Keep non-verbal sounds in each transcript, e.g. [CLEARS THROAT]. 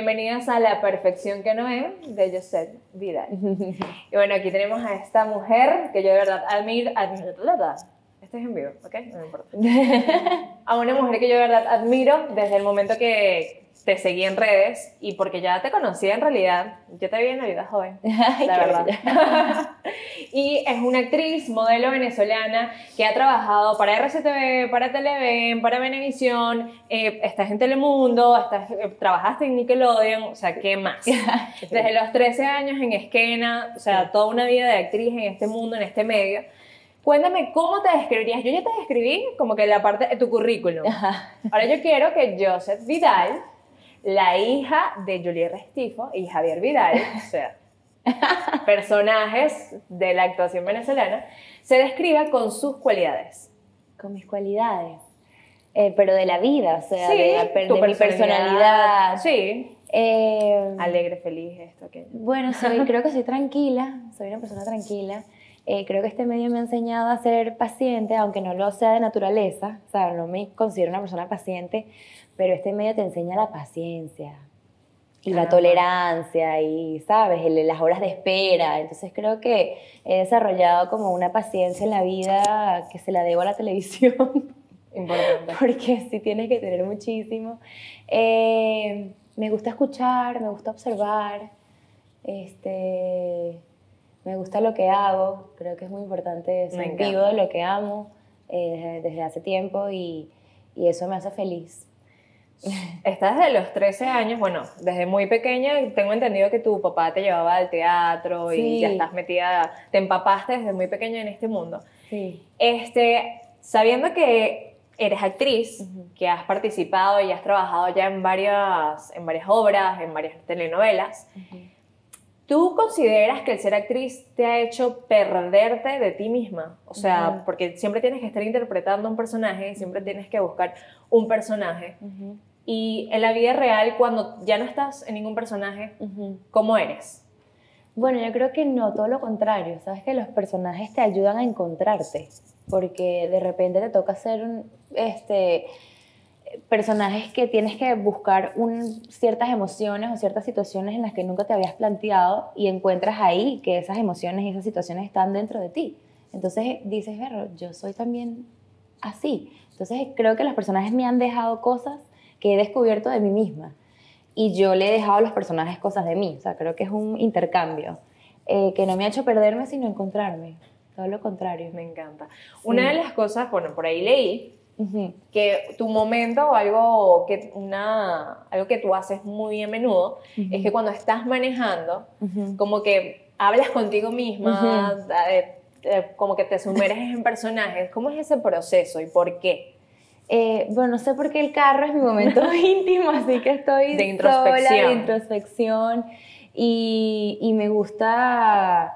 Bienvenidas a La Perfección que no es de Josette Vidal. [LAUGHS] y bueno, aquí tenemos a esta mujer que yo de verdad admiro, admiro, este es en vivo, ¿ok? No me importa. [LAUGHS] a una mujer que yo de verdad admiro desde el momento que te seguí en redes y porque ya te conocía en realidad. Yo te vi en la vida joven, [LAUGHS] la verdad. [LAUGHS] y es una actriz, modelo venezolana que ha trabajado para RCTV, para Televen, para Venevisión, eh, estás en Telemundo, estás, eh, trabajaste en Nickelodeon, o sea, ¿qué más? [LAUGHS] Desde los 13 años en Esquena, o sea, toda una vida de actriz en este mundo, en este medio. Cuéntame, ¿cómo te describirías? Yo ya te describí como que la parte de tu currículum. Ahora yo quiero que Joseph Vidal la hija de Julia Restifo y Javier Vidal, [LAUGHS] o sea, personajes de la actuación venezolana, se describa con sus cualidades. Con mis cualidades. Eh, pero de la vida, o sea, de, tu mi personalidad. Sí. Eh, Alegre, feliz, esto, aquello. Bueno, creo que soy [LAUGHS] tranquila, soy una persona tranquila. Eh, creo que este medio me ha enseñado a ser paciente, aunque no lo sea de naturaleza, o sea, no me considero una persona paciente, pero este medio te enseña la paciencia y la tolerancia y, ¿sabes?, las horas de espera. Entonces creo que he desarrollado como una paciencia en la vida que se la debo a la televisión. [LAUGHS] Importante. Porque sí tienes que tener muchísimo. Eh, me gusta escuchar, me gusta observar, este, me gusta lo que hago, creo que es muy importante, soy vivo de lo que amo eh, desde hace tiempo y, y eso me hace feliz. [LAUGHS] Estás desde los 13 años, bueno, desde muy pequeña tengo entendido que tu papá te llevaba al teatro y ya estás metida, te empapaste desde muy pequeña en este mundo. Sí. Este, sabiendo que eres actriz, que has participado y has trabajado ya en varias, en varias obras, en varias telenovelas, ¿tú consideras que el ser actriz te ha hecho perderte de ti misma? O sea, porque siempre tienes que estar interpretando un personaje y siempre tienes que buscar un personaje. Y en la vida real, cuando ya no estás en ningún personaje, ¿cómo eres? Bueno, yo creo que no, todo lo contrario. Sabes que los personajes te ayudan a encontrarte, porque de repente te toca ser un, este, personajes que tienes que buscar un, ciertas emociones o ciertas situaciones en las que nunca te habías planteado y encuentras ahí que esas emociones y esas situaciones están dentro de ti. Entonces dices, yo soy también así. Entonces creo que los personajes me han dejado cosas que he descubierto de mí misma. Y yo le he dejado a los personajes cosas de mí. O sea, creo que es un intercambio eh, que no me ha hecho perderme, sino encontrarme. Todo lo contrario. Me encanta. Una de las cosas, bueno, por ahí leí que tu momento o algo que, una, algo que tú haces muy a menudo es que cuando estás manejando, como que hablas contigo misma, eh, eh, como que te sumerges en personajes. ¿Cómo es ese proceso y por qué? Eh, bueno, no sé por qué el carro es mi momento [LAUGHS] íntimo, así que estoy de introspección. Sola, de introspección y, y, me gusta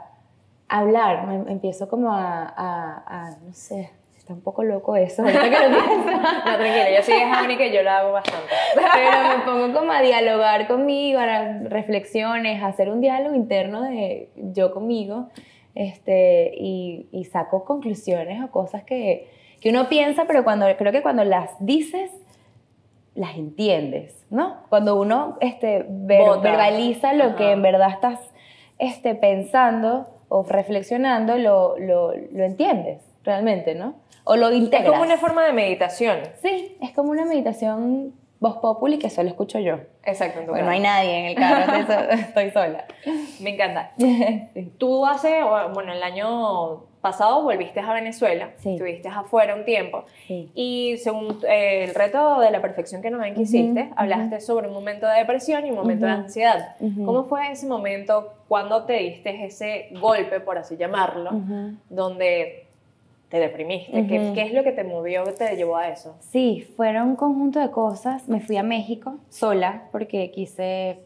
hablar, me, empiezo como a, a, no sé, está un poco loco eso. [LAUGHS] no, tranquila, yo soy hija que yo lo hago bastante. Pero me pongo como a dialogar conmigo, a reflexiones, a hacer un diálogo interno de yo conmigo este, y, y saco conclusiones o cosas que que uno piensa, pero cuando, creo que cuando las dices, las entiendes, ¿no? Cuando uno este, verbaliza lo que en verdad estás este, pensando o reflexionando, lo, lo, lo entiendes realmente, ¿no? O lo integras. Es como una forma de meditación. Sí, es como una meditación voz populi que solo escucho yo. Exacto. Porque no hay nadie en el carro, [LAUGHS] estoy sola. Me encanta. [LAUGHS] Tú hace, bueno, el año pasado volviste a Venezuela, estuviste afuera un tiempo y según eh, el reto de la perfección que nos ven que hiciste, hablaste sobre un momento de depresión y un momento de ansiedad. ¿Cómo fue ese momento cuando te diste ese golpe, por así llamarlo, donde te deprimiste? ¿Qué, ¿Qué, es lo que te movió, te llevó a eso? Sí, fueron un conjunto de cosas. Me fui a México sola porque quise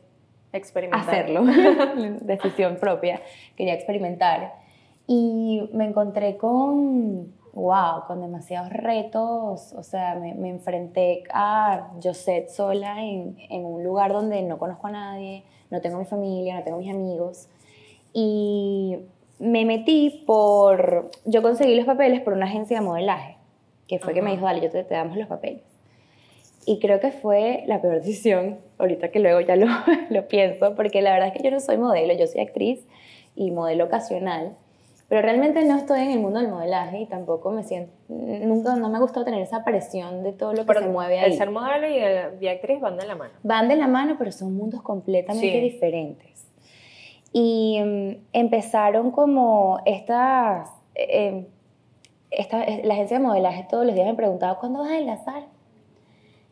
experimentar. Hacerlo, [LAUGHS] decisión propia. Quería experimentar y me encontré con, wow, con demasiados retos, o sea, me, me enfrenté a Josette sola en, en, un lugar donde no conozco a nadie, no tengo mi familia, no tengo mis amigos, y me metí por, yo conseguí los papeles por una agencia de modelaje, que fue que me dijo, dale, yo te, te damos los papeles. y creo que fue la peor [LAUGHS] decisión, ahorita que luego ya lo, [LAUGHS] lo pienso, porque la verdad es que yo no soy modelo, yo soy actriz y modelo ocasional, pero realmente no estoy en el mundo del modelaje y tampoco me siento, nunca, no me ha gustado tener esa presión de todo lo que Pero se mueve ahí. El ser modelo y, el, y actriz van de la mano. Van de la mano, pero son mundos completamente Sí. diferentes. Y mm, empezaron como estas, eh, esta, eh, la agencia de modelaje todos los días me preguntaba, ¿cuándo vas a adelgazar?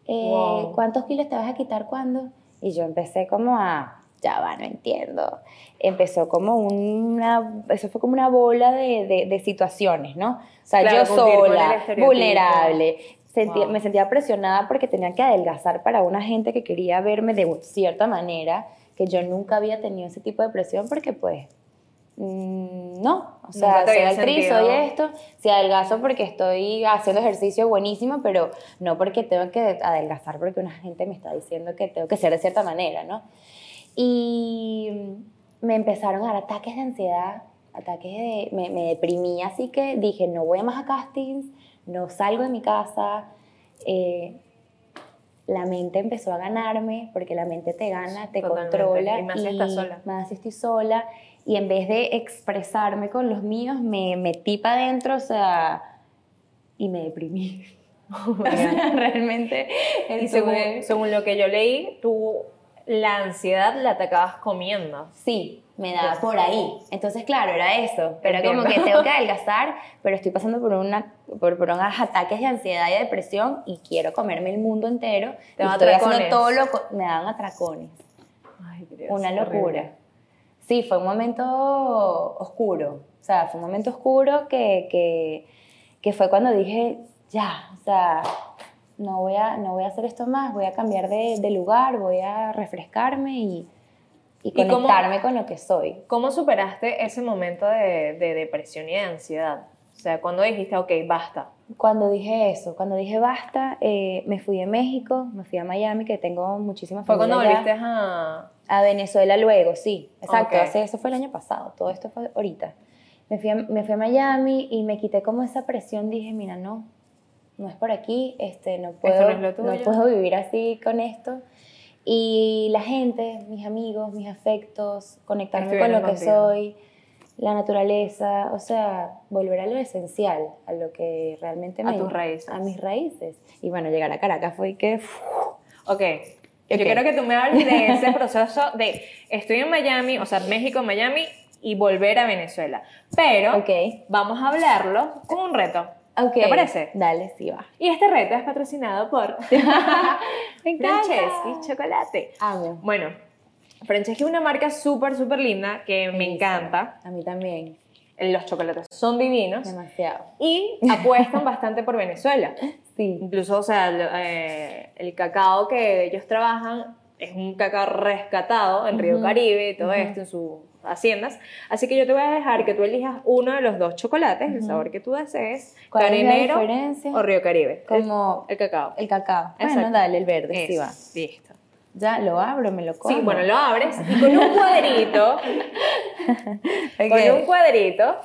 Eh, Wow. ¿Cuántos kilos te vas a quitar cuándo? Y yo empecé como a, ya va, no entiendo. Empezó como una, eso fue como una bola de, de, de situaciones, ¿no? O sea, Claro, yo sola, vulnerable, sentía- Wow. me sentía presionada porque tenía que adelgazar para una gente que quería verme de cierta manera, que yo nunca había tenido ese tipo de presión porque pues mm, no, o sea, soy actriz, sentido. soy esto, si adelgazo porque estoy haciendo ejercicio buenísimo, pero no porque tengo que adelgazar porque una gente me está diciendo que tengo que ser de cierta manera, ¿no? Y me empezaron a dar ataques de ansiedad, ataques de... Me, me deprimí, así que dije, no voy más a castings, no salgo de mi casa. eh, la mente empezó a ganarme, porque la mente te gana, te Totalmente. controla. Y más si estás sola. Más si estoy sola. Y en vez de expresarme con los míos, me metí para adentro, o sea, y me deprimí. [LAUGHS] O sea, [LAUGHS] realmente. Y según, según lo que yo leí, tú la ansiedad la atacabas comiendo. Sí, me daba por ahí. Entonces, claro, era eso. Pero como que tengo que adelgazar, pero estoy pasando por, una, por, por unos ataques de ansiedad y depresión y quiero comerme el mundo entero. Te y estoy haciendo todo lo... Me daban atracones. Ay, Dios, Una locura. horrible. Sí, fue un momento oscuro. O sea, fue un momento oscuro que, que, que fue cuando dije, ya, o sea, no voy a, no voy a hacer esto más, voy a cambiar de, de lugar, voy a refrescarme y, y ¿Y cómo- conectarme con lo que soy. ¿Cómo superaste ese momento de, de depresión y de ansiedad? O sea, cuando dijiste, ok, basta. Cuando dije eso, cuando dije basta, eh, me fui de México, me fui a Miami, que tengo muchísimas Fue cuando familia allá. volviste a... A Venezuela luego, sí, exacto. Ok. Hace, eso fue el año pasado, todo esto fue ahorita. Me fui, a, me fui a Miami y me quité como esa presión. Dije, mira, no, no es por aquí, este, no, puedo, no tuyo. puedo vivir así con esto. Y la gente, mis amigos, mis afectos, conectarme con Estuvieron lo que contigo. soy, la naturaleza, o sea, volver a lo esencial, a lo que realmente A me... tus raíces. A mis raíces. Y bueno, llegar a Caracas fue que... Ok. Ok. Yo quiero que tú me hables de [LAUGHS] ese proceso de estoy en Miami, o sea, México, Miami y volver a Venezuela. Pero Ok. vamos a hablarlo con un reto. Ok. ¿Te parece? Dale, sí va. Y este reto es patrocinado por [LAUGHS] Me. Franceschi Chocolate. Amo. Bueno, Franceschi es una marca súper, súper linda que me encanta. A mí también. Los chocolates son divinos Demasiado. y [LAUGHS] apuestan bastante por Venezuela. Sí. Incluso, o sea, el, eh, el cacao que ellos trabajan es un cacao rescatado en Río Ujú, Caribe y todo esto en sus haciendas. Así que yo te voy a dejar que tú elijas uno de los dos chocolates, el sabor que tú desees, ¿Cuál es carenero o Río Caribe. Como el, el cacao. el cacao. Bueno, Exacto. dale, el verde, sí Eso, va. Listo. Ya lo abro, me lo como. Sí, bueno, lo abres y con un cuadrito, [LAUGHS] Ok. con un cuadrito,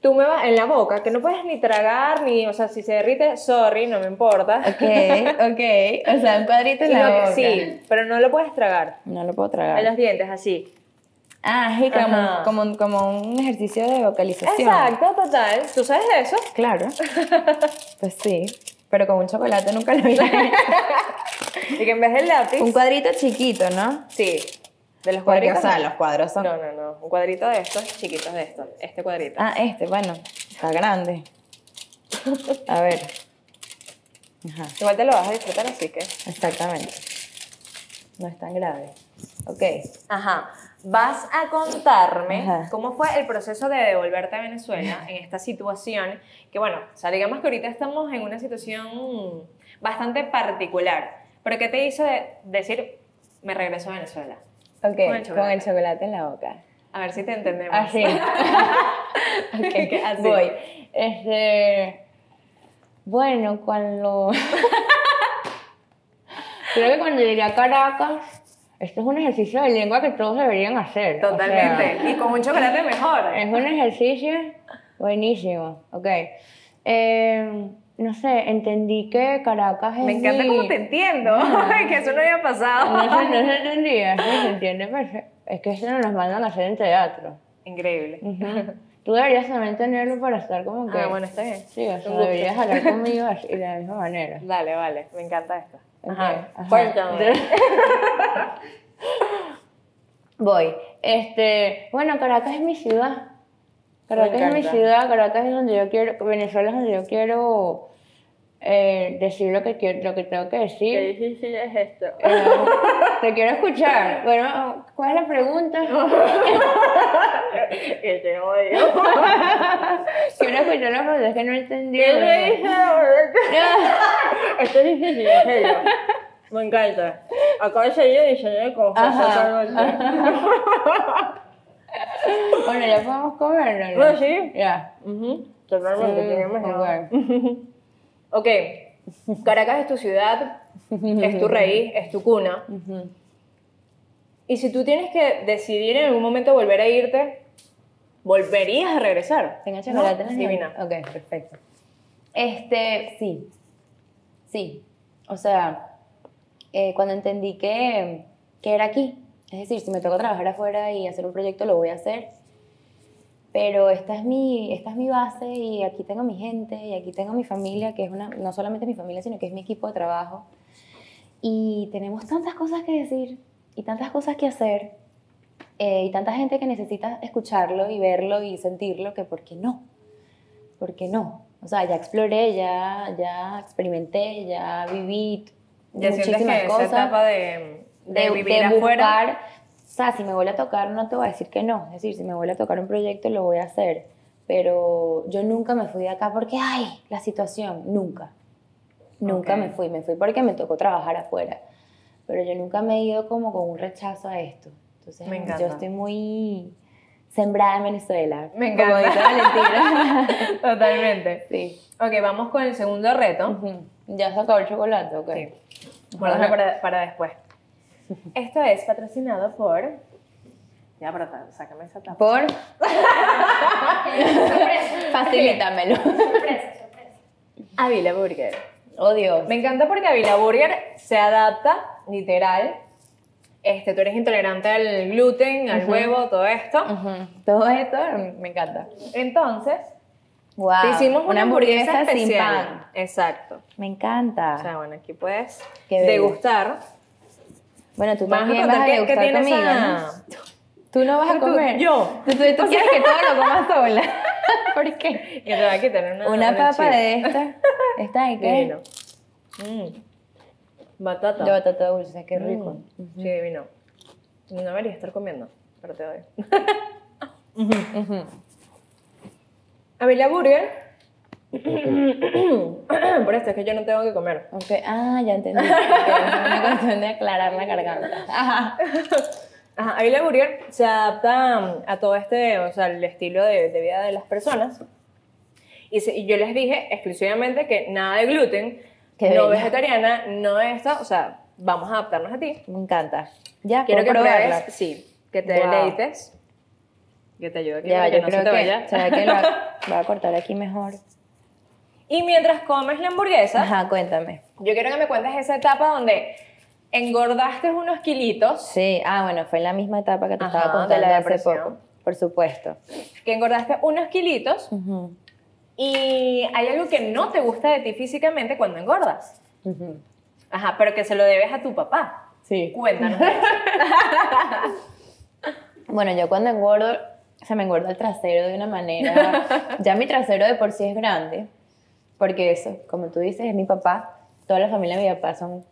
tú me vas en la boca, que no puedes ni tragar, ni, o sea, si se derrite, sorry, no me importa. Ok, [LAUGHS] ok. O sea, un cuadrito en la boca. sí, pero no lo puedes tragar. No lo puedo En tragar. los dientes, así. Ah, sí, como, como, como un ejercicio de vocalización. Exacto, total. ¿Tú sabes de eso? Claro. [LAUGHS] Pues sí. Pero con un chocolate nunca lo hecho. [LAUGHS] Y que en vez del lápiz. Un cuadrito chiquito, ¿no? Sí. De los Porque, cuadritos. o sea, los cuadros son... No, no, no. Un cuadrito de estos, chiquitos de estos. Este cuadrito. Ah, este, bueno, está grande. A ver. Ajá, Igual te lo vas a disfrutar, así que. exactamente. No es tan grave. Ok. Ajá. Vas a contarme Ajá. cómo fue el proceso de devolverte a Venezuela en esta situación. Que bueno, o sea, digamos que ahorita estamos en una situación bastante particular. Pero ¿qué te hizo de- decir, me regreso a Venezuela? Ok, Con el con el chocolate. en la boca. A ver si te entendemos. Así. [LAUGHS] ok, [LAUGHS] Así. voy. Este. Bueno, cuando. [LAUGHS] Creo que cuando llegué a Caracas, esto es un ejercicio de lengua que todos deberían hacer. o Totalmente. sea, y con un chocolate mejor. Es un ejercicio buenísimo, ok. Eh, no sé, entendí que Caracas es Me encanta mi- cómo te entiendo, [LAUGHS] que eso no había pasado. No se, no se entendía, se entiende perfecto. Es que eso no nos mandan a hacer en teatro. Increíble. Tú deberías también entenderlo para estar como que... Ah, bueno, está bien. Sí, o sea, deberías hablar conmigo así, de la misma manera. [LAUGHS] Dale, vale, me encanta esto. Ok, Ajá, ajá. cuéntame. [LAUGHS] Voy. Este, bueno, Caracas es mi ciudad. Caracas es mi ciudad, Caracas es donde yo quiero, Venezuela es donde yo quiero eh, decir lo que quiero, lo que tengo que decir. difícil es esto? Eh, te quiero escuchar. Bueno, ¿cuál es la pregunta? [LAUGHS] que te odio. [LAUGHS] Quiero escuchar la pregunta, es que no entendí. ¿Qué le dije? [LAUGHS] Esto es difícil, en serio. Me encanta. Acabo de salir de diseño de totalmente. Bueno, ya podemos comer, ¿no? Bueno, sí. Ya. Ujú, Totalmente, Mm, tenemos nada. Ok. Caracas es tu ciudad, es tu raíz, es tu cuna. Y si tú tienes que decidir en algún momento volver a irte, volverías a regresar. ¿Tenga ¿No? chocolate en las Divina. Ok, perfecto. Este, sí. Sí. O sea, eh, cuando entendí que, que era aquí, es decir, si me toca trabajar afuera y hacer un proyecto, lo voy a hacer. Pero esta es mi, esta es mi base y aquí tengo mi gente y aquí tengo mi familia, que es una, no solamente mi familia, sino que es mi equipo de trabajo. Y tenemos tantas cosas que decir y tantas cosas que hacer eh, y tanta gente que necesita escucharlo y verlo y sentirlo que ¿por qué no? ¿Por qué no? O sea, ya exploré, ya, ya experimenté, ya viví Ya muchísimas que cosas. esa etapa de, de, de, vivir de afuera. buscar, o sea, si me vuelve a tocar no te voy a decir que no, es decir, si me vuelve a tocar un proyecto lo voy a hacer, pero yo nunca me fui de acá porque, ay, la situación, nunca, nunca Ok. me fui, me fui porque me tocó trabajar afuera, pero yo nunca me he ido como con un rechazo a esto, entonces Me encanta. yo estoy muy sembrada en Venezuela, Me como encanta. dice Valentina. [LAUGHS] Totalmente. sí. Ok, vamos con el segundo reto. Ujú. Ya se acabó el chocolate, ok. Sí. Guárdalo para, para después. Esto es patrocinado por. Ya, pero sácame esa tapa. Por. [LAUGHS] Facilítamelo. Avila Burger. Oh Dios. Me encanta porque Avila Burger se adapta, literal. Este, tú eres intolerante al gluten, al huevo, todo esto. Todo esto me encanta. Entonces, Wow. te hicimos una, hamburguesa, sin especial. pan. Exacto. Me encanta. O sea, bueno, aquí puedes Qué degustar. Bueno, tú Vas a también vas a qué degustar tiene conmigo. [LAUGHS] Tú no vas a tú- comer. yo. Tú, tú- tú quieres que todo lo comas sola. [LAUGHS] ¿Por qué? Y te va a quitar una, Una papa de esta. ¿Esta de qué? Divino. Mm. Batata. De batata dulce, qué rico. Mm. Sí, divino. No debería estar comiendo, pero te doy. [LAUGHS] Ujú. Avila Burger. Por esto es que yo no tengo que comer. Ok, Ah, ya entendí. Ok, Es una cuestión de aclarar la garganta. Ajá. Ajá, Avila Burger se adapta um, a todo este, o sea, el estilo de, de vida de las personas. Y, se- y yo les dije exclusivamente que nada de gluten, Qué no bello. vegetariana, no esta, o sea, vamos a adaptarnos a ti. Me encanta. Ya, Quiero que probarla. pruebes, sí, que te Wow. deleites. Que te ayude aquí Ya, para que yo no creo se te que. ¿será que la [LAUGHS] voy a cortar aquí mejor? Y mientras comes la hamburguesa, Ajá, cuéntame. yo quiero que me cuentes esa etapa donde engordaste unos kilitos, Sí, ah, bueno, fue en la misma etapa que te Ajá, estaba de contando la hace poco. Por supuesto. que engordaste unos kilitos Ujú, y hay algo que no te gusta de ti físicamente cuando engordas. Ajá, pero que se lo debes a tu papá. Sí. Cuéntanos. de [LAUGHS] eso. Bueno, yo cuando engordo, se me engorda el trasero de una manera. ya mi trasero de por sí es grande, porque eso, como tú dices, es mi papá. Toda la familia de mi papá son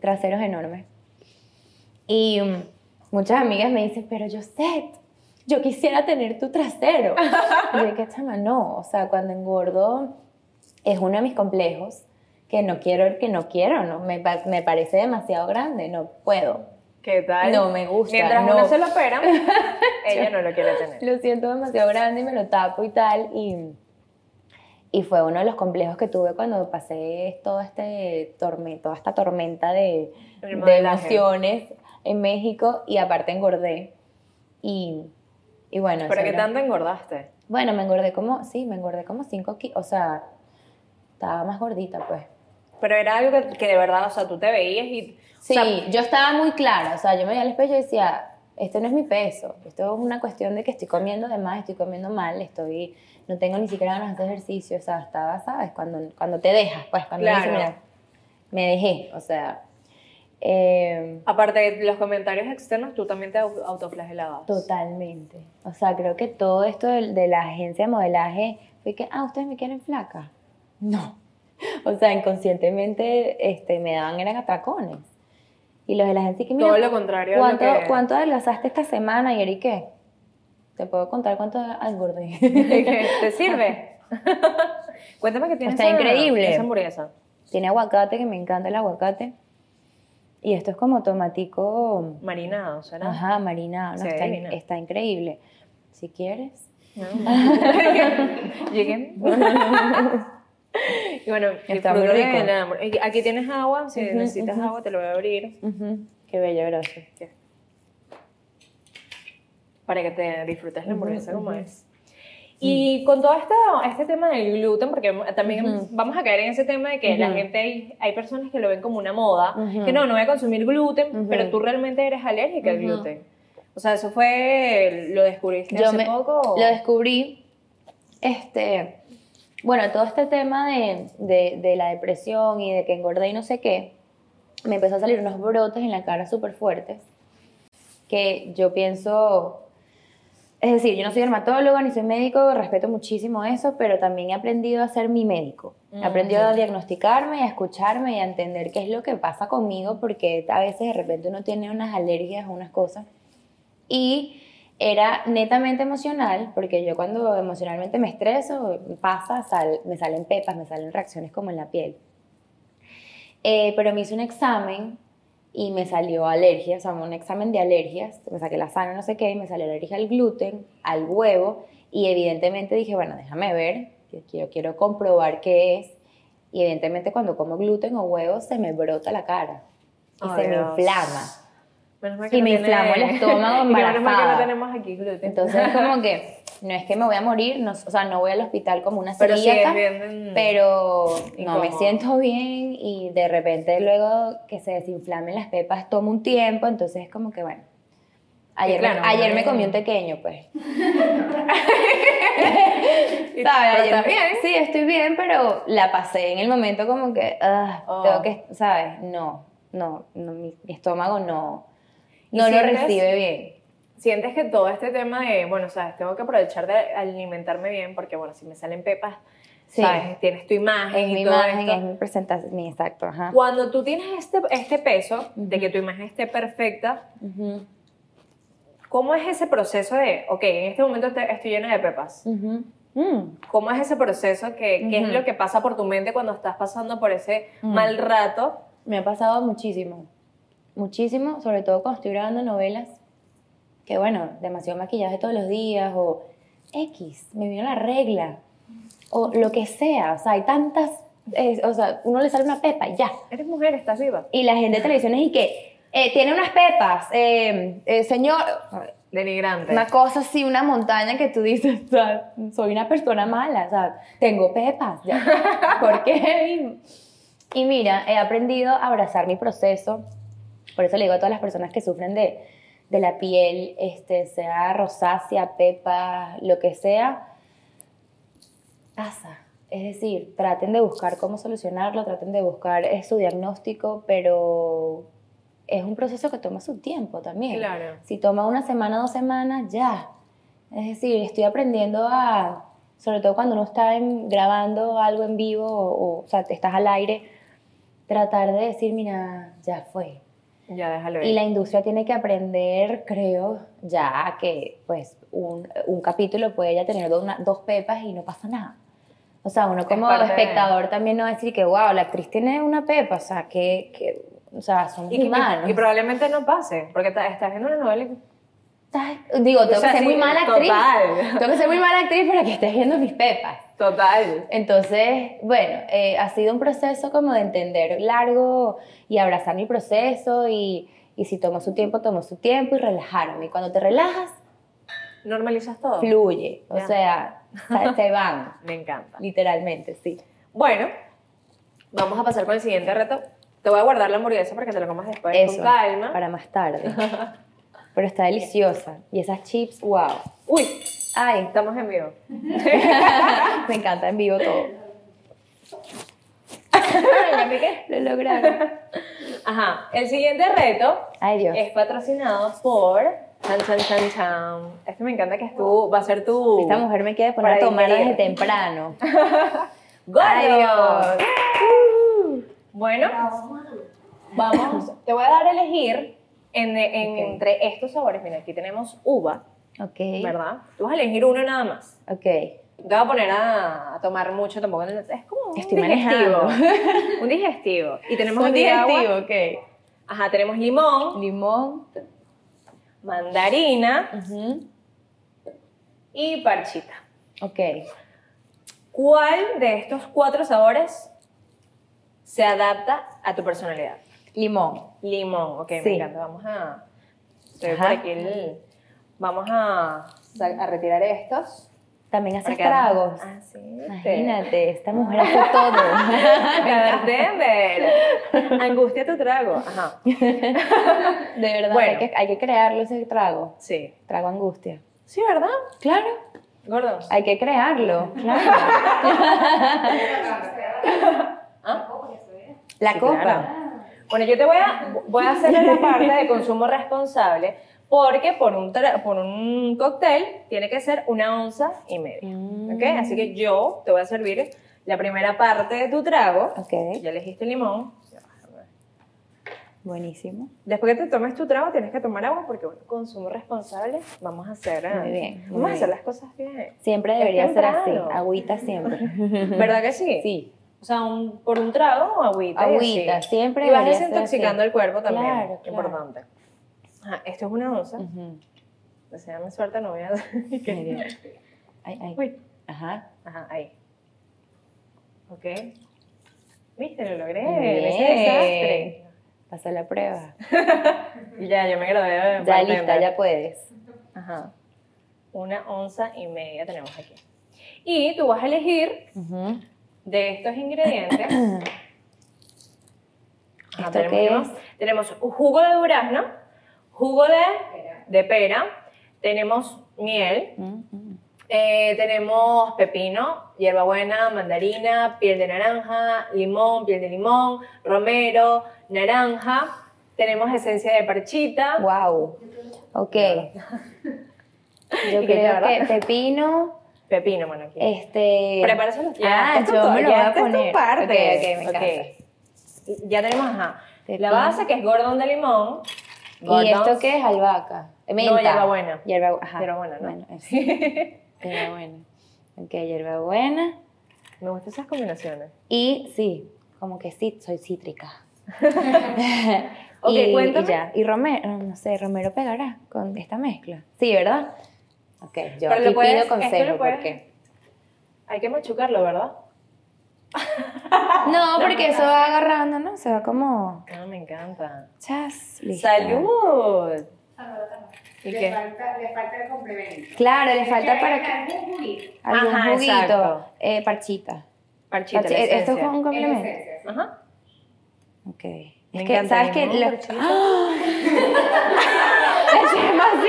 traseros enormes. Y mm, muchas amigas me dicen, pero yo sé, yo quisiera tener tu trasero. y yo, ¿qué chama? No, o sea, cuando engordo es uno de mis complejos que no quiero, que no quiero, no, me, me parece demasiado grande, no puedo. ¿Qué tal? No me gusta, Mientras no. uno se lo opera, [LAUGHS] ella no lo quiere tener. Lo siento demasiado grande y me lo tapo y tal. Y, y fue uno de los complejos que tuve cuando pasé todo este tormento, toda esta tormenta de, de emociones en México y aparte engordé. Y, y bueno, ¿Pero qué era- tanto engordaste? Bueno, me engordé como, sí, me engordé como 5 kilos, o sea, estaba más gordita, pues. Pero era algo que, que de verdad, o sea, tú te veías y... o Sí, sea, yo estaba muy clara, o sea, yo me veía al espejo y decía, este no es mi peso, esto es una cuestión de que estoy comiendo de más, estoy comiendo mal, estoy, no tengo ni siquiera ganas de hacer ejercicio, o sea, estaba, ¿sabes? Cuando, cuando te dejas, pues, cuando dices, Claro. mira, me dejé, o sea, eh, aparte de los comentarios externos, tú también te au- autoflagelabas. totalmente. O sea, creo que todo esto de, de la agencia de modelaje fue que, ah, ustedes me quieren flaca. No. [LAUGHS] O sea, inconscientemente este, me daban, eran atracones. Y los de la agencia que, mira, Todo lo contrario a lo ¿Cuánto, que- ¿Cuánto adelgazaste esta semana? Y Eri, ¿qué? Te puedo contar cuánto engordé. [LAUGHS] ¿Te sirve? [LAUGHS] Cuéntame que tienes Está esa- increíble. esa hamburguesa. Tiene aguacate, que me encanta el aguacate. Y esto es como tomatico, Marinado, ¿será? ajá, marinado. ¿no? Está, increíble. Si quieres. [LAUGHS] Lleguen. y bueno, Está muy rico. Aquí tienes agua, si necesitas agua te lo voy a abrir Qué bello, gracias. Para que te disfrutes la hamburguesa Ujú, como ujú. es. Y con todo esto, este tema del gluten, porque también Ujú. vamos a caer en ese tema de que la Ujú. gente, hay, hay personas que lo ven como una moda, Ujú. que no, no voy a consumir gluten, pero tú realmente eres alérgica al gluten. O sea, eso fue, lo descubriste Yo hace me- poco. Lo descubrí, este, bueno, todo este tema de, de- de la depresión y de que engordé y no sé qué, me empezó a salir unos brotes en la cara súper fuertes, que yo pienso, es decir, yo no soy dermatóloga ni soy médico, respeto muchísimo eso, pero también he aprendido a ser mi médico. He aprendido a diagnosticarme y a escucharme y a entender qué es lo que pasa conmigo, porque a veces de repente uno tiene unas alergias o unas cosas y era netamente emocional, porque yo cuando emocionalmente me estreso, pasa, sal- me salen pepas, me salen reacciones como en la piel. Eh, pero me hice un examen y me salió alergia, o sea, un examen de alergias, me saqué la sangre, no sé qué, y me salió alergia al gluten, al huevo, y evidentemente dije, bueno, déjame ver, quiero, quiero comprobar qué es, y evidentemente cuando como gluten o huevo se me brota la cara, y se me inflama. Que Y no me tiene- inflamó el estómago [LAUGHS] Y que embarazada. no tenemos aquí gluten. Entonces, como que no es que me voy a morir, no, o sea, no voy al hospital como una pero celíaca, bien... pero no me siento bien y de repente luego que se desinflamen las pepas toma un tiempo, entonces es como que bueno. Ayer, claro, me, ayer me comí un pequeño, pues. [LAUGHS] [LAUGHS] ¿Sabes? Ayer bien. Sí, estoy bien, pero la pasé en el momento como que, Oh. tengo que, ¿sabes? No, no, no mi, mi estómago no, ¿Y no lo sientes- recibe bien. Sientes que todo este tema de, bueno, sabes, tengo que aprovechar de alimentarme bien porque, bueno, si me salen pepas, Sí. sabes, tienes tu imagen Es y mi todo imagen, esto. es mi presentación, mi exacto, ajá. Cuando tú tienes este, este peso, de que tu imagen esté perfecta, Ujú, ¿cómo es ese proceso de, ok, en este momento te- estoy llena de pepas? ujú. Mm. ¿Cómo es ese proceso? que ¿Qué es lo que pasa por tu mente cuando estás pasando por ese Ujú. mal rato? Me ha pasado muchísimo, muchísimo, sobre todo cuando estoy grabando novelas, que bueno, demasiado maquillaje todos los días, o X, me vino la regla, o lo que sea, o sea, hay tantas, eh, o sea, uno le sale una pepa ya, Eres mujer, estás viva. y la gente de televisión es y que, eh, tiene unas pepas, eh, eh, señor, Denigrante. una cosa así, una montaña que tú dices, o sea, soy una persona mala, o sea, tengo pepas, ya. [LAUGHS] ¿por qué? Y mira, he aprendido a abrazar mi proceso, por eso le digo a todas las personas que sufren de, de la piel, este, sea rosácea, pepa, lo que sea, pasa. Es decir, traten de buscar cómo solucionarlo, traten de buscar su diagnóstico, pero es un proceso que toma su tiempo también. Claro. Si toma una semana, dos semanas, ya. Es decir, estoy aprendiendo a, sobre todo cuando uno está en- grabando algo en vivo o, o, o sea, te estás al aire, tratar de decir, mira, ya fue. Ya, déjalo ir. Y la industria tiene que aprender, creo, ya que pues un, un capítulo puede ya tener dos, una- dos pepas y no pasa nada. O sea, uno como de- espectador también no va a decir que, wow, la actriz tiene una pepa, o sea, que, que o sea, somos Y, humanos. y probablemente no pase, porque estás viendo una novela y... Digo, tengo O sea, que ser sí, muy mala actriz. total. Tengo que ser muy mala actriz para que estés viendo mis pepas. Total. Entonces, bueno, eh, ha sido un proceso como de entender largo y abrazar mi proceso y, y si tomó su tiempo, tomó su tiempo y relajarme. Y cuando te relajas, Normalizas todo. fluye. O sea, se- van, [LAUGHS] Me encanta. literalmente, sí. Bueno, Vamos a pasar con el siguiente reto. Te voy a guardar la hamburguesa para que te la comas después Eso, con calma. para más tarde. [LAUGHS] Pero está deliciosa. Y esas chips, wow. Uy, Ay, estamos en vivo. [LAUGHS] me encanta en vivo todo. [LAUGHS] ¿Ya piqué? Lo lograron. Ajá, el siguiente reto Ay, Dios. es patrocinado por... Chan, chan, chan, chan. Este me encanta que es tu... Va a ser tu... Esta mujer me quiere poner a tomar desde temprano. [LAUGHS] ¡Gordo! Bueno, vamos... Te voy a dar a elegir en- en- Ok. entre estos sabores. Mira, aquí tenemos uva, Ok. ¿verdad? Tú vas a elegir uno nada más. Ok. Te voy a poner a, a tomar mucho tampoco. Es como un Estoy digestivo. [LAUGHS] un digestivo. Y tenemos Un digestivo, ok. Ajá, tenemos limón, Limón. mandarina Ujú. y parchita. Ok. ¿Cuál de estos cuatro sabores se adapta a tu personalidad? Limón. Limón, ok, me Sí. encanta. Vamos a. Por aquí el- Vamos a, retirar estos. También que- tragos. Ah, sí. Imagínate, esta mujer hace todo. [LAUGHS] Bartender. Angustia tu trago. Ajá. [LAUGHS] De verdad, Bueno. hay, que, hay que crearlo ese trago. Sí. Trago angustia. Sí, ¿verdad? Claro. Gordos. Hay que crearlo. Claro. [LAUGHS] ¿Ah? La Sí, copa. claro. Bueno, yo te voy a, voy a hacer la [LAUGHS] parte de consumo responsable porque por un, por un cóctel tiene que ser una onza y media. Mm. ¿Ok? Así que yo te voy a servir la primera parte de tu trago. Ok. Ya elegiste limón. Buenísimo. Después que te tomes tu trago, tienes que tomar agua porque, bueno, consumo responsable. Vamos a hacer, eh, Muy bien, muy vamos a hacer las cosas bien. Siempre debería ser así. Agüita siempre. [LAUGHS] ¿Verdad que sí? Sí. O sea, un- por un trago, agüita. y Agüita, así. siempre Y vas desintoxicando el cuerpo también. Claro, claro. Importante. Ajá, esto es una onza. Ujú. Deseame suerte, no voy a... [LAUGHS] Ay. Ay, ay. Uy. Ajá. Ajá, ahí. Ok. ¿Viste? Lo logré. Ese desastre. Pasó la prueba. [LAUGHS] Y ya, yo me gradué Ya lista, ya puedes. Ajá. Una onza y media tenemos aquí. Y tú vas a elegir Ujú. De estos ingredientes. [CLEARS THROAT] ¿Esto qué tenemos, tenemos jugo de durazno, jugo de, de pera, tenemos miel, Mm, mm. eh, tenemos pepino, hierbabuena, mandarina, piel de naranja, limón, piel de limón, romero, naranja, tenemos esencia de parchita. Wow. Ok. Yo [LAUGHS] ¿Y qué creo que pepino, Pepino, bueno, aquí. este... Prepáraselo ya. Ah, Esto yo es me lo voy a esta es tu poner. parte. Ok, ok, me Ok. encanta. Y Ya tenemos, ajá. Pepino. La base que es gordón de limón. ¿Y Gordons. esto qué es? Albahaca. Menta. hierbabuena. Hierba, ajá. Hierbabuena, ¿no? Bueno, eso. [LAUGHS] Hierbabuena. Ok, hierbabuena. Me gustan esas combinaciones. Y sí, como que sí, soy cítrica. [LAUGHS] Ok, [LAUGHS] y, cuéntame. y ya. Y Romero, no sé, Romero pegará con esta mezcla. Sí, ¿verdad? Ok, yo Pero aquí puedes- pido esto lo consejo puedes- porque... Hay que machucarlo, ¿verdad? No, [LAUGHS] porque eso va agarrando, ¿no? Se va como... Ah, me encanta. Chas, listo. ¡Salud! ¿Y Le qué? falta, le falta el complemento. Claro, le falta que para que... algún juguito. Algún Ajá, juguito. Eh, parchita. Parchita, Parchi- la ¿Esto es esencia. un complemento? Ajá. Ok. Me Es que, encanta, ¿sabes qué? limón, Lo-. ¡Ah! [LAUGHS]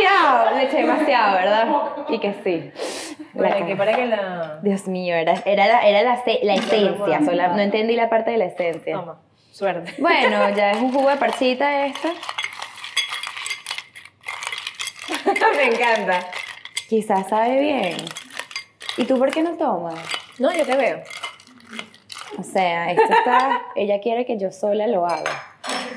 Demasiado, le eché demasiado, ¿verdad? Y que sí. Aquí cagué. para que la... Dios mío, era, era, la, era la, la esencia, Vamos. sola- no entendí la parte de la esencia. Toma, suerte. Bueno, ya es un jugo de parchita esto. [LAUGHS] me encanta. Quizás sabe bien. ¿Y tú por qué no tomas? No, yo te veo. O sea, esto está... Ella quiere que yo sola lo haga.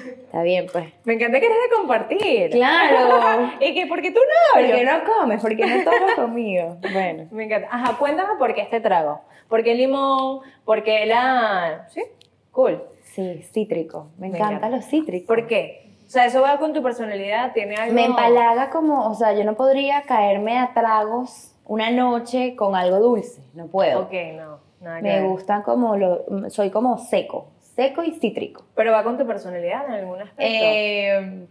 Está bien, pues. Me encanta que eres de compartir. Claro. [LAUGHS] ¿Y que por qué tú no? ¿Por Yo- qué no comes? ¿Por qué no tomas conmigo? Bueno. Me encanta. Ajá, cuéntame por qué este trago. ¿Por qué el limón? ¿Por qué la...? Sí, cool. Sí, cítrico. Me, Me encanta. los cítricos. ¿Por qué? O sea, eso va con tu personalidad, tiene algo... Me empalaga como, o sea, yo no podría caerme a tragos una noche con algo dulce. No puedo. Ok, no, nada Me gustan como, lo, soy como seco. Seco y cítrico. Pero va con tu personalidad en algún aspecto. Eh,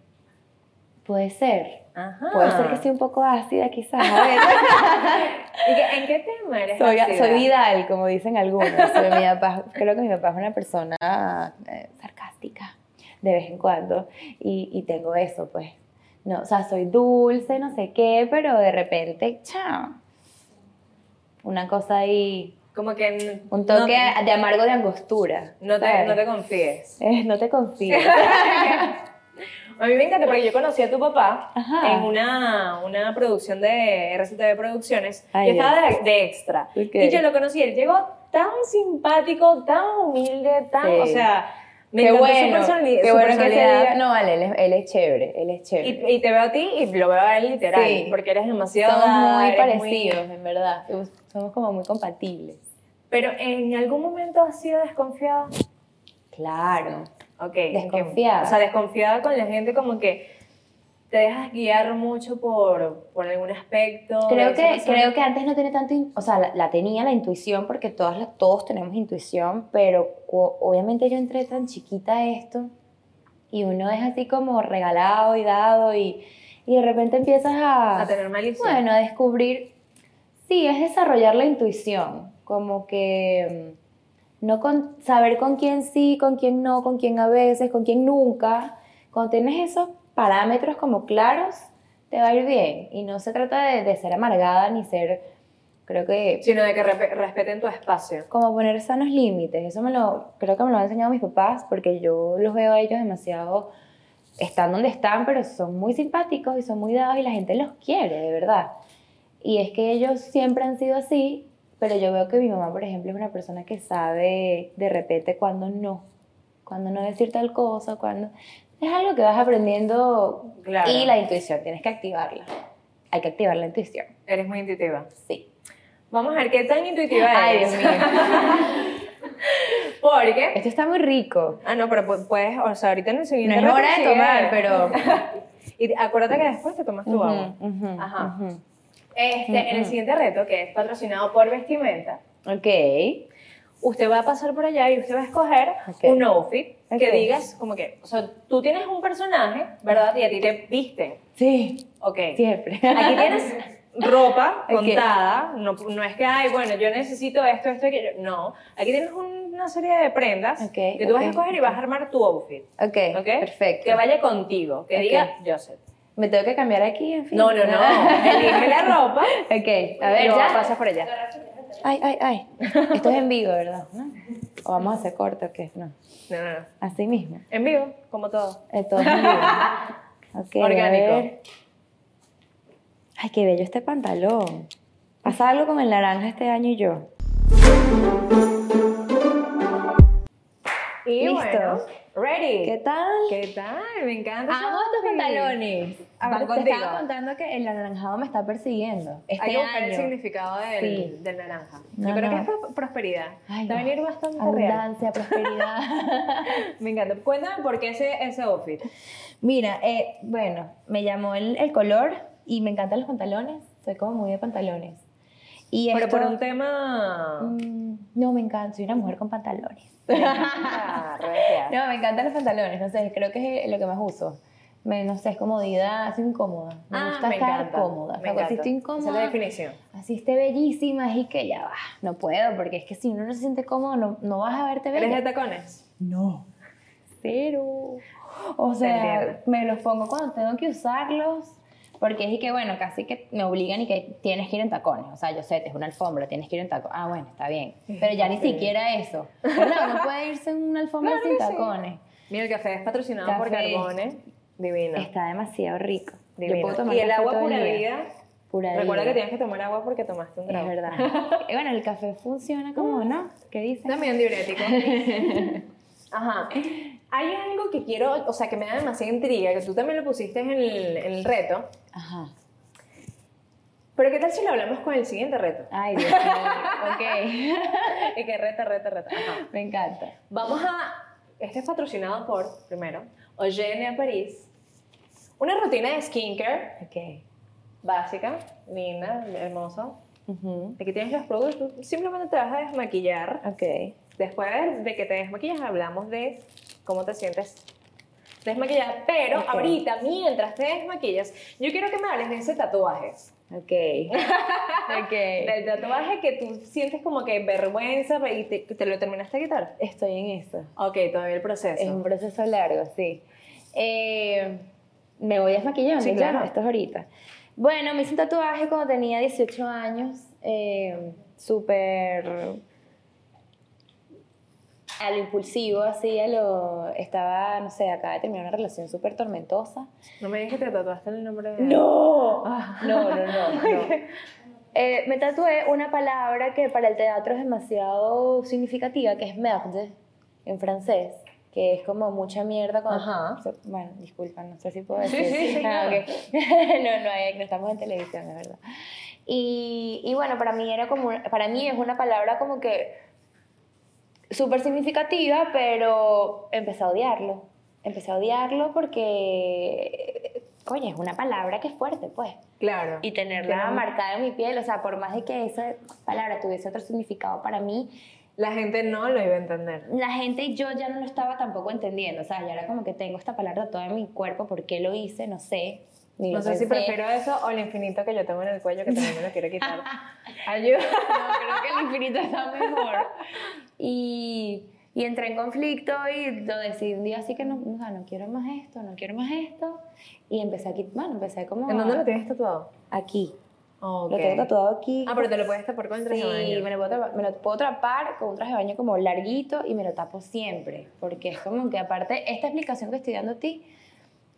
Puede ser. Ajá. Puede ser que sea un poco ácida quizás. A ver. [LAUGHS] ¿Y qué- en qué tema eres soy, ácida? soy Vidal, como dicen algunos. Pero mi papá, creo que mi papá es una persona eh, sarcástica de vez en cuando. Y, y tengo eso, pues. No, o sea, soy dulce, no sé qué, pero de repente, chao. Una cosa ahí, Como que... un toque no- de amargo de angostura. No te, no te confíes. [LAUGHS] Eh, no te confío. [LAUGHS] A mí me encanta porque yo conocí a tu papá Ajá. en una, una producción de RCTV Producciones Ay, y estaba de, de extra. Ok. Y yo lo conocí, él llegó tan simpático, tan humilde, tan, Sí. o sea, me qué bueno, su, qué bueno que se personalidad. diga. No, vale, él es, él es chévere, él es chévere. Y, y te veo a ti y lo veo a él literal, Sí. porque eres demasiado Somos muy parecidos, en verdad. Somos como muy compatibles. Pero en algún momento has sido desconfiada. Claro. Ok. Desconfiada. O sea, desconfiada con la gente como que te dejas guiar mucho por, por algún aspecto. Creo que, creo que antes no tenía tanto, o sea, la, la tenía la intuición porque todas todos tenemos intuición, pero obviamente yo entré tan chiquita a esto y uno es así como regalado y dado y, y de repente empiezas a, A tener malicia. bueno, a descubrir, sí, es desarrollar la intuición, como que mm, no con, saber con quién sí, con quién no, con quién a veces, con quién nunca. Cuando tienes esos parámetros como claros, te va a ir bien. Y no se trata de, de ser amargada ni ser, creo que, Sino de que respe- respeten tu espacio. como poner sanos límites. Eso me lo, creo que me lo han enseñado mis papás porque yo los veo a ellos demasiado, están donde están, pero son muy simpáticos y son muy dados y la gente los quiere, de verdad. Y es que ellos siempre han sido así, pero yo veo que mi mamá, por ejemplo, es una persona que sabe de repente cuándo no, cuándo no decir tal cosa, cuándo... Es algo que vas aprendiendo Claro. y la intuición, tienes que activarla. Hay que activar la intuición, Eres muy intuitiva. sí. Vamos a ver qué tan intuitiva Ay, eres. Dios mío. [LAUGHS] Porque. Esto está muy rico. Ah, no, pero pu- puedes, o sea, ahorita No es reto hora de tomar, pero... [LAUGHS] Y acuérdate que después te tomas tu agua. Ujú, Ajá. Este, En el siguiente reto, que es patrocinado por Vestimenta, Ok. usted va a pasar por allá y usted va a escoger Ok. un outfit que Ok. digas, como que, o sea, tú tienes un personaje, ¿verdad? Y a ti te visten. Sí, Ok. siempre. Aquí tienes [LAUGHS] ropa Ok. contada, no, no es que, ay, bueno, yo necesito esto, esto, aquello. No, aquí tienes una serie de prendas Ok, que tú vas a ok, escoger y vas a armar tu outfit. Ok, ¿Ok? perfecto. Que vaya contigo, que Ok. diga Joseph. ¿Me tengo que cambiar aquí, en fin? No, no, no. [LAUGHS] Elige la ropa. ok, a ver, ya. pasas por allá. Ay, ay, ay. Esto es en vivo, ¿verdad? ¿No? ¿O vamos a hacer corte o qué? No. No, no, no. Así mismo. En vivo, como todo. Eh, todo es en vivo. [LAUGHS] Ok, a Orgánico. ver. Ay, qué bello este pantalón. Pasa algo con el naranja este año y yo. Y Listo. bueno, ready. ¿Qué tal? ¿Qué tal? Me encanta. Amo estos pantalones. Van Ahora te contigo. estaba contando que el anaranjado me está persiguiendo. Este Hay que buscar el significado del, Sí. del naranja. No, Yo creo no. que es pro- prosperidad. Ay, Te va a venir bastante real. Abundancia, prosperidad. [LAUGHS] Me encanta. Cuéntame por qué ese, ese outfit. Mira, eh, bueno, me llamó el, el color y me encantan los pantalones. Soy como muy de pantalones. Y Pero esto- por un tema... Mm, no, me encanta. Soy una mujer con pantalones. [LAUGHS] Ah. No, me encantan los pantalones. No sé, creo que es lo que más uso. Me, no sé, es comodidad, soy incómoda. Me Ah, gusta me estar encanta. cómoda. Me O sea, si estoy Esa incómoda, es la definición. así esté bellísima, y que ya va. No puedo, porque es que si uno no se siente cómodo, no, no vas a verte ¿Eres de bella. tacones? No. Cero. O sea, me los pongo cuando tengo que usarlos. Porque es y que, bueno, casi que me obligan y que tienes que ir en tacones. O sea, yo sé, es una alfombra, tienes que ir en tacones. Ah, bueno, está bien. Pero ya ni siquiera eso. ¿Verdad? Uno puede irse en una alfombra Claro sin sí. tacones. Mira, el café es patrocinado por Café. Carbones. Divino. Está demasiado rico. Yo Divino. puedo tomar y el agua pura vida. Pura Recuerda que tienes que tomar agua porque tomaste un Es trago. verdad. [LAUGHS] Y bueno, el café funciona como, ¿no? ¿Qué dicen? También diurético. [LAUGHS] Ajá. Hay algo que quiero, o sea, que me da demasiada intriga, que tú también lo pusiste en el, en el reto. Ajá. Pero ¿qué tal si lo hablamos con el siguiente reto? Ay, Dios mío. ok. [LAUGHS] Y que reta, reta, reta. Ajá. Me encanta. Vamos a. Este es patrocinado por, primero, Eugenia París. Una rutina de skincare Ok. básica, linda, hermosa. Ujú. Aquí tienes los productos. tú Simplemente te vas a desmaquillar. Ok. Después de que te desmaquillas, hablamos de cómo te sientes desmaquillada, pero Ok. ahorita, mientras te desmaquillas, yo quiero que me hables de ese tatuaje. Ok. ok. [LAUGHS] Del tatuaje que tú sientes como que vergüenza y te, te lo terminaste de quitar. Estoy en eso. Ok, todavía el proceso. Es un proceso largo, sí. Eh, me voy desmaquillando, Sí, claro. esto es ahorita. Bueno, me hice un tatuaje cuando tenía 18 años, eh, súper a lo impulsivo, así, a lo... Estaba, no sé, acaba de terminar una relación súper tormentosa. No me digas que te tatuaste el nombre de... ¡No! Ah. No, no, no, no. [LAUGHS] Eh, me tatué una palabra que para el teatro es demasiado significativa, que es merde, en francés, que es como mucha mierda cuando... Ajá. Bueno, disculpa, no sé si puedo Sí, decir. sí, sí, Ah, claro. ok. [LAUGHS] no, no, hay- no estamos en televisión, es verdad. Y, y bueno, para mí era como, para mí es una palabra como que súper significativa, pero empecé a odiarlo. Empecé a odiarlo porque, coño, es una palabra que es fuerte, pues. Claro. Y tenerla Tiene- marcada en mi piel, o sea, por más de que esa palabra tuviese otro significado para mí, La gente no lo iba a entender. la gente y yo ya no lo estaba tampoco entendiendo, o sea, ya era como que tengo esta palabra tatuada en mi cuerpo, ¿por qué lo hice? No sé. Ni No sé si pensé. prefiero eso o el infinito que yo tengo en el cuello que también me lo quiero quitar. [LAUGHS] Ayuda. No, creo que el infinito está mejor. Y, y entré en conflicto y lo decidí un día así que no, o sea, no quiero más esto, no quiero más esto. Y empecé aquí, bueno, empecé como... ¿En dónde lo tienes tatuado? Aquí. Ok. Lo tengo tatuado aquí. Ah, pero te lo puedes tapar con el traje Sí, de baño. me lo, puedo tapar, me lo puedo tapar con un traje de baño como larguito y me lo tapo siempre. Porque es como que aparte, esta explicación que estoy dando a ti,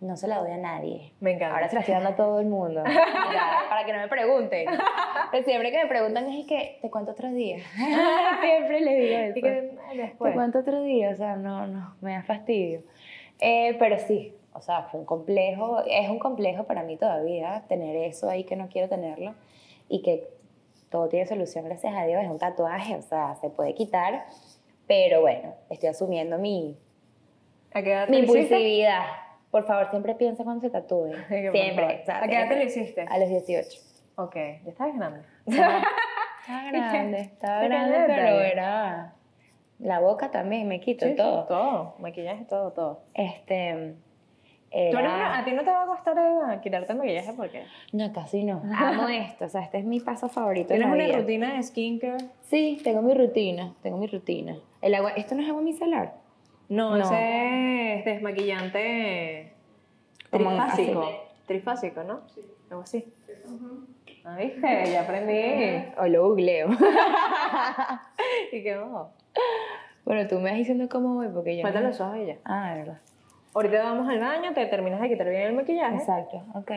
no se la doy a nadie. Me encanta. Ahora se la estoy dando a todo el mundo. [LAUGHS] Ya, para que no me pregunten. [LAUGHS] Pero siempre que me preguntan es que, ¿te cuento otros días? [LAUGHS] siempre les digo eso. Que ¿Te cuento otro día? O sea, no, no, me da fastidio. Eh, pero sí, o sea, fue un complejo, es un complejo para mí todavía tener eso ahí que no quiero tenerlo y que todo tiene solución, gracias a Dios, es un tatuaje, o sea, se puede quitar, pero bueno, estoy asumiendo mi, ¿A qué edad te mi lo hiciste? Por favor, siempre piensa cuando se tatúe. [LAUGHS] Siempre. favor. o sea, ¿A qué edad te lo hiciste? A los 18. Ok, ya estabas grande. [LAUGHS] Estaba grande, estaba grande, pero era... La boca también me quito Sí, sí, todo. todo. Maquillaje, todo, todo. Este. ¿Tú era- una- ¿A ti no te va a costar eh, quitarte el maquillaje porque No, casi no. [LAUGHS] Amo esto. O sea, este es mi paso favorito. en tienes una vida. rutina de skincare? Sí, tengo mi rutina. Tengo mi rutina. El agua. ¿Esto no es agua micelar? No, No. ese es desmaquillante Como trifásico. así. Trifásico, ¿no? Algo así. Ah, ¿viste? Ya aprendí. O lo googleo. [LAUGHS] y qué oh. bueno, tú me vas diciendo cómo voy porque yo. Falta no- los ojos y ya. Ah, de verdad. Ahorita vamos al baño, te terminas de quitar bien el maquillaje. Exacto. Ok.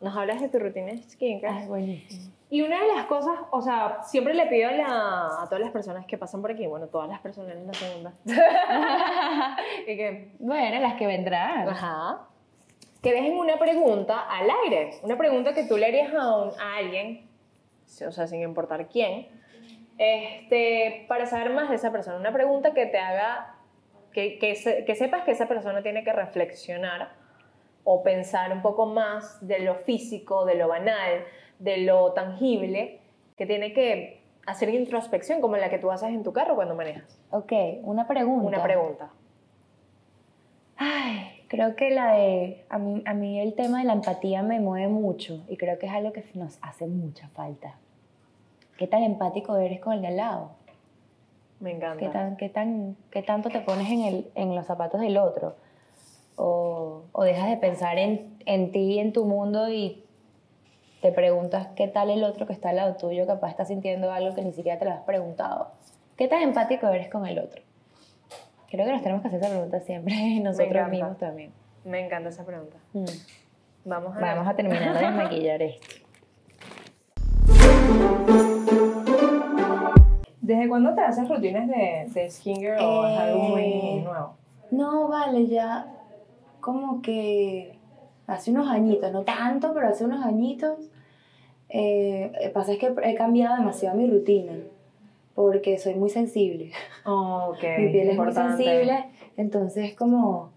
Nos hablas de tu rutina de skincare. Ay, buenísimo. Y una de las cosas, o sea, siempre le pido a, la- a todas las personas que pasan por aquí, bueno, todas las personas en la segunda, [LAUGHS] y que, Bueno, las que vendrán. ajá, que dejen una pregunta al aire, una pregunta que tú le harías a, un- a alguien, o sea, sin importar quién, este, para saber más de esa persona, una pregunta que te haga, que, que, se- que sepas que esa persona tiene que reflexionar o pensar un poco más de lo físico, de lo banal, de lo tangible, que tiene que hacer introspección como la que tú haces en tu carro cuando manejas. Ok, una pregunta. Una pregunta. Ay, creo que la de. A mí, a mí el tema de la empatía me mueve mucho y creo que es algo que nos hace mucha falta. ¿Qué tan empático eres con el de al lado? Me encanta. ¿Qué, tan, qué, tan, qué tanto te pones en, el, en los zapatos del otro? O, o dejas de pensar en, en ti y en tu mundo y te preguntas qué tal el otro que está al lado tuyo, capaz está sintiendo algo que ni siquiera te lo has preguntado. ¿Qué tan empático eres con el otro? Creo que nos tenemos que hacer esa pregunta siempre, [LAUGHS] nosotros mismos también. Me encanta esa pregunta. Mm. Vamos a Vamos a terminar de desmaquillar esto. ¿Desde cuándo te haces rutinas de, de skincare o es algo muy Eh, nuevo? No, vale, ya como que hace unos añitos, no tanto, pero hace unos añitos. Eh, eh, pasa es que he cambiado demasiado mi rutina porque soy muy sensible. Oh, ok. [LAUGHS] mi piel es muy importante. sensible, entonces como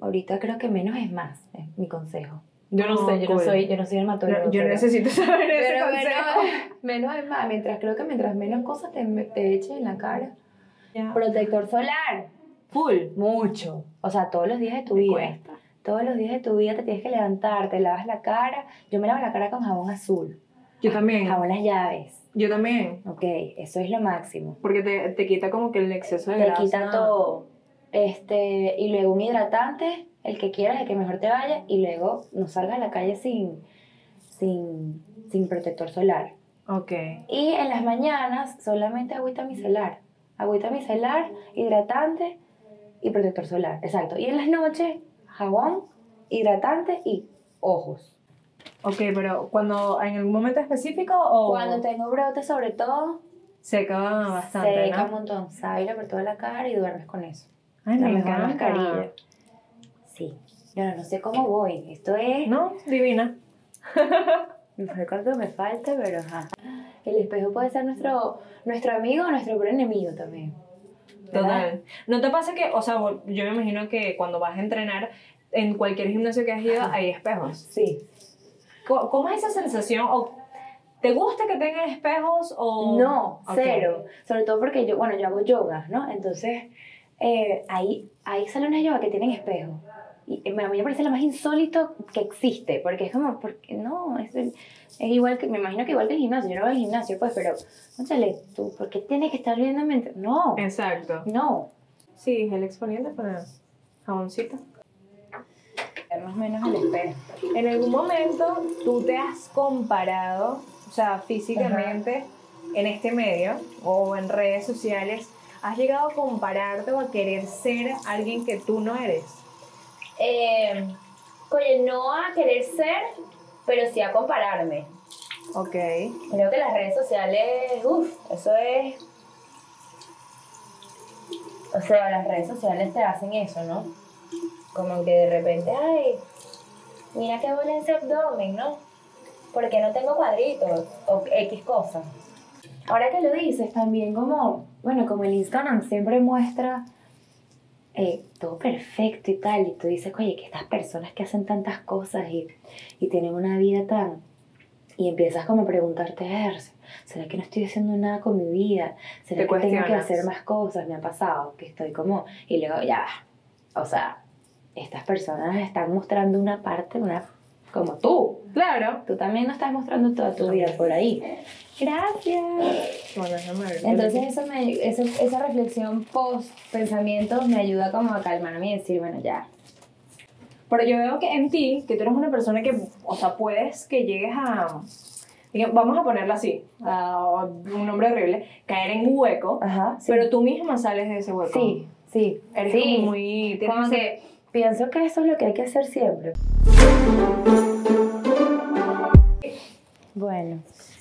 ahorita creo que menos es más, es mi consejo. Yo no Oh, sé, yo no soy, yo no soy dermatólogo. No, yo pero- necesito saber ese pero consejo. menos, menos es más, mientras creo que mientras menos cosas te, te eches en la cara. Ya. Protector solar. Full. Mucho. O sea, todos los días de tu Me vida. cuesta. Todos los días de tu vida te tienes que levantar, te lavas la cara. Yo me lavo la cara con jabón azul. Yo también. Jabón las llaves. Yo también. Ok, eso es lo máximo. Porque te, te quita como que el exceso de Te grasa. quita todo. Este, y luego un hidratante, el que quieras, el que mejor te vaya, y luego no salgas a la calle sin, sin, sin protector solar. Ok. Y en las mañanas solamente agüita micelar. Agüita micelar, hidratante y protector solar. Exacto. Y en las noches, jabón, hidratante y ojos. Ok, pero cuando en algún momento específico o Cuando tengo brotes, sobre todo, seca bastante, seca un ¿no? montón. Sábila por toda la cara y duermes con eso. Ay, la me mejor encanta. mascarilla. Sí. No, no sé cómo voy. Esto es. ¿No? Divina. [LAUGHS] No sé cuánto me falta, pero ajá. El espejo puede ser nuestro, nuestro amigo o nuestro peor enemigo también. Total. ¿No te pasa que, o sea, yo me imagino que cuando vas a entrenar, en cualquier gimnasio que has ido hay espejos? Sí. ¿Cómo, cómo es esa sensación? ¿O ¿Te gusta que tengan espejos o...? No, cero. Sobre todo porque yo, bueno, yo hago yoga, ¿no? Entonces, eh, hay, hay salones de yoga que tienen espejo. Y eh, a mí me parece lo más insólito que existe, porque es como, porque no, es, el- es igual que, me imagino que igual que el gimnasio, yo no voy al gimnasio, pues, pero, conchale, tú, ¿por qué tienes que estar viendo mientras- No, Exacto. no. Sí, el exponiente para jaboncito. Más o menos el espejo. ¿En algún momento tú te has comparado, o sea, físicamente, en este medio o en redes sociales, has llegado a compararte o a querer ser alguien que tú no eres? Eh, oye, no a querer ser, pero sí a compararme. Ok. Creo que las redes sociales, uff, eso es. O sea, las redes sociales te hacen eso, ¿no? Como que de repente, ay, mira qué bola ese abdomen, ¿no? Porque no tengo cuadritos o X cosas. Ahora que lo dices, también como, bueno, como el Instagram siempre muestra eh, todo perfecto y tal, y tú dices, oye, que estas personas que hacen tantas cosas y, y tienen una vida tan... Y empiezas como a preguntarte, "A ver, ¿será que no estoy haciendo nada con mi vida? ¿Será que tengo que hacer más cosas? Me ha pasado, que estoy como... Y luego, ya, o sea, estas personas están mostrando una parte, una como tú. Claro. Tú también no estás mostrando toda tu vida por ahí. Gracias. Bueno. Entonces eso me, eso- esa reflexión post pensamientos me ayuda como a calmarme y decir, bueno, ya. Pero yo veo que en ti, que tú eres una persona que, o sea, puedes que llegues a, vamos a ponerlo así, a un nombre horrible, caer en hueco, Ajá, sí. pero tú misma sales de ese hueco. sí, sí. Eres sí. como muy... Como que pienso que eso es lo que hay que hacer siempre. Bueno, ¿Qué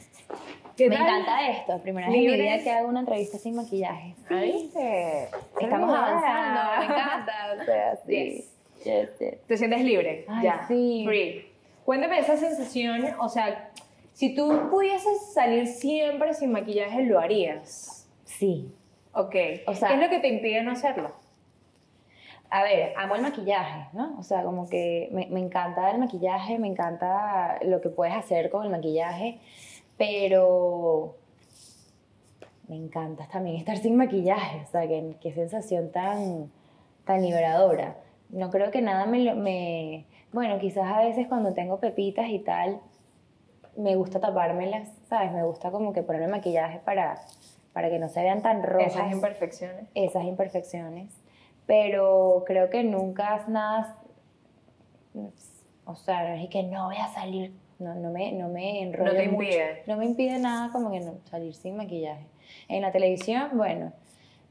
me tal? encanta esto. Primera vez en mi vida que hago una entrevista sin maquillaje. ¿Viste? Estamos avanzando, me encanta. [LAUGHS] O sea, sí. Yes. Yes, yes. Te sientes libre, Ay, ya. sí. Free. Cuéntame esa sensación, o sea, si tú pudieses salir siempre sin maquillaje, ¿lo harías? Sí. Ok. O sea- ¿Qué es lo que te impide no hacerlo? A ver, amo el maquillaje, ¿no? O sea, como que me, me encanta el maquillaje, me encanta lo que puedes hacer con el maquillaje, pero me encanta también [LAUGHS] estar sin maquillaje, o sea, qué, qué sensación tan, tan liberadora. No creo que nada me, me... Bueno, quizás a veces cuando tengo pepitas y tal, me gusta tapármelas, ¿sabes? Me gusta como que ponerme maquillaje para, para que no se vean tan rojas Esas imperfecciones. esas imperfecciones, pero creo que nunca es nada, o sea, no es que no voy a salir, no, no me, no me enrollo No te mucho. impide. no me impide nada como que no, salir sin maquillaje. En la televisión, bueno,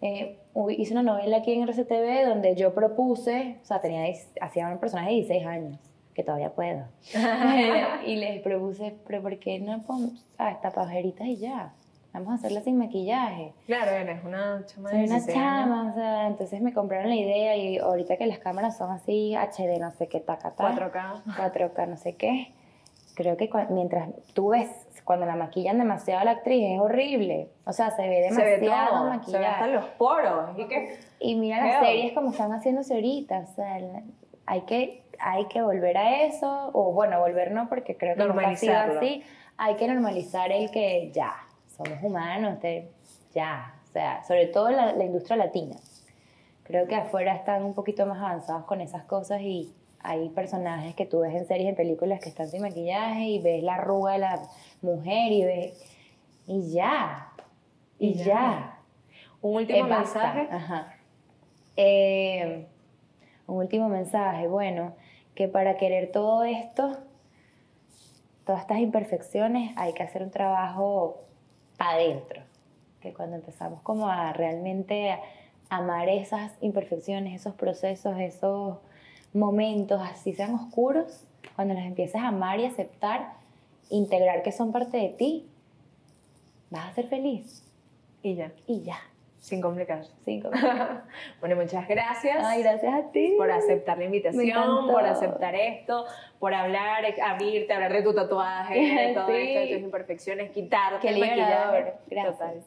eh, hice una novela aquí en RCTV donde yo propuse, o sea, tenía, hacía un personaje de 16 años, que todavía puedo, [LAUGHS] [LAUGHS] y les propuse, pero ¿por qué no ponemos, sabes, tapajeritas y ya? Vamos a hacerla sin maquillaje. Claro, eres una chama de Soy una 16 años. chama, o sea, entonces me compraron la idea y ahorita que las cámaras son así, HD, no sé qué, taca, taca, 4K. 4K, no sé qué, creo que mientras tú ves, cuando la maquillan demasiado a la actriz, es horrible. O sea, se ve demasiado todo, se ve hasta los poros. Y que, Y mira las series como están haciéndose ahorita, o sea, hay que, hay que volver a eso, o bueno, volver no, porque creo que nunca ha sido así, hay que normalizar el que ya, somos humanos, te- ya, o sea, sobre todo la, la industria latina. Creo que afuera están un poquito más avanzados con esas cosas y hay personajes que tú ves en series, en películas que están sin maquillaje y ves la arruga de la mujer y ves... Y ya. Y, Y ya. ya. Un último Eh, mensaje. Ajá. Eh, un último mensaje, bueno, que para querer todo esto, todas estas imperfecciones, hay que hacer un trabajo adentro. Que cuando empezamos como a realmente amar esas imperfecciones, esos procesos, esos momentos, así sean oscuros, cuando los empiezas a amar y aceptar, integrar que son parte de ti, vas a ser feliz. Y ya, Y ya. sin complicarse. Cinco. [LAUGHS] Bueno, muchas gracias. Ay, gracias a ti. por aceptar la invitación, por aceptar esto, por hablar, abrirte, hablar de tu tatuaje, [LAUGHS] de todo Sí. esto, de tus imperfecciones, quitarte Qué el maquillaje. liberador. Gracias. Total.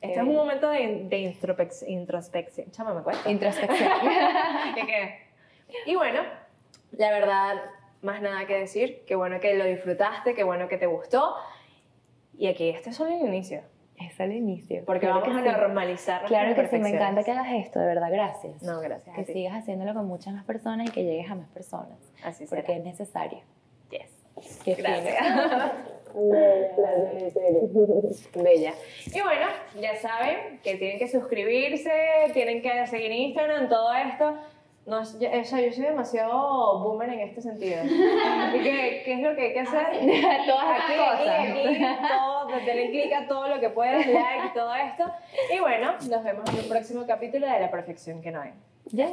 Este es un momento de, de introspec- introspección. Chama, me cuesta. Introspección. [LAUGHS] ¿Qué, qué? Y bueno, la verdad, más nada que decir. Qué bueno que lo disfrutaste, qué bueno que te gustó. Y aquí, este es solo el inicio. es el inicio. Porque Claro vamos a sí. normalizar Claro que sí, me encanta que hagas esto, de verdad, gracias. No, gracias que a ti. sigas haciéndolo con muchas más personas y que llegues a más personas. Así será. Porque es necesario. Yes. Qué Gracias. fino. [LAUGHS] [LAUGHS] Bella. Y bueno, ya saben que tienen que suscribirse, tienen que seguir Instagram, todo esto. No, yo, o sea, yo soy demasiado boomer en este sentido. Que, ¿qué es lo que hay que hacer? [LAUGHS] Todas Aquí, esas aquí, cosas. denle clic a todo lo que puedas, like, todo esto. Y bueno, nos vemos en un próximo capítulo de La Perfección que no hay. Ya.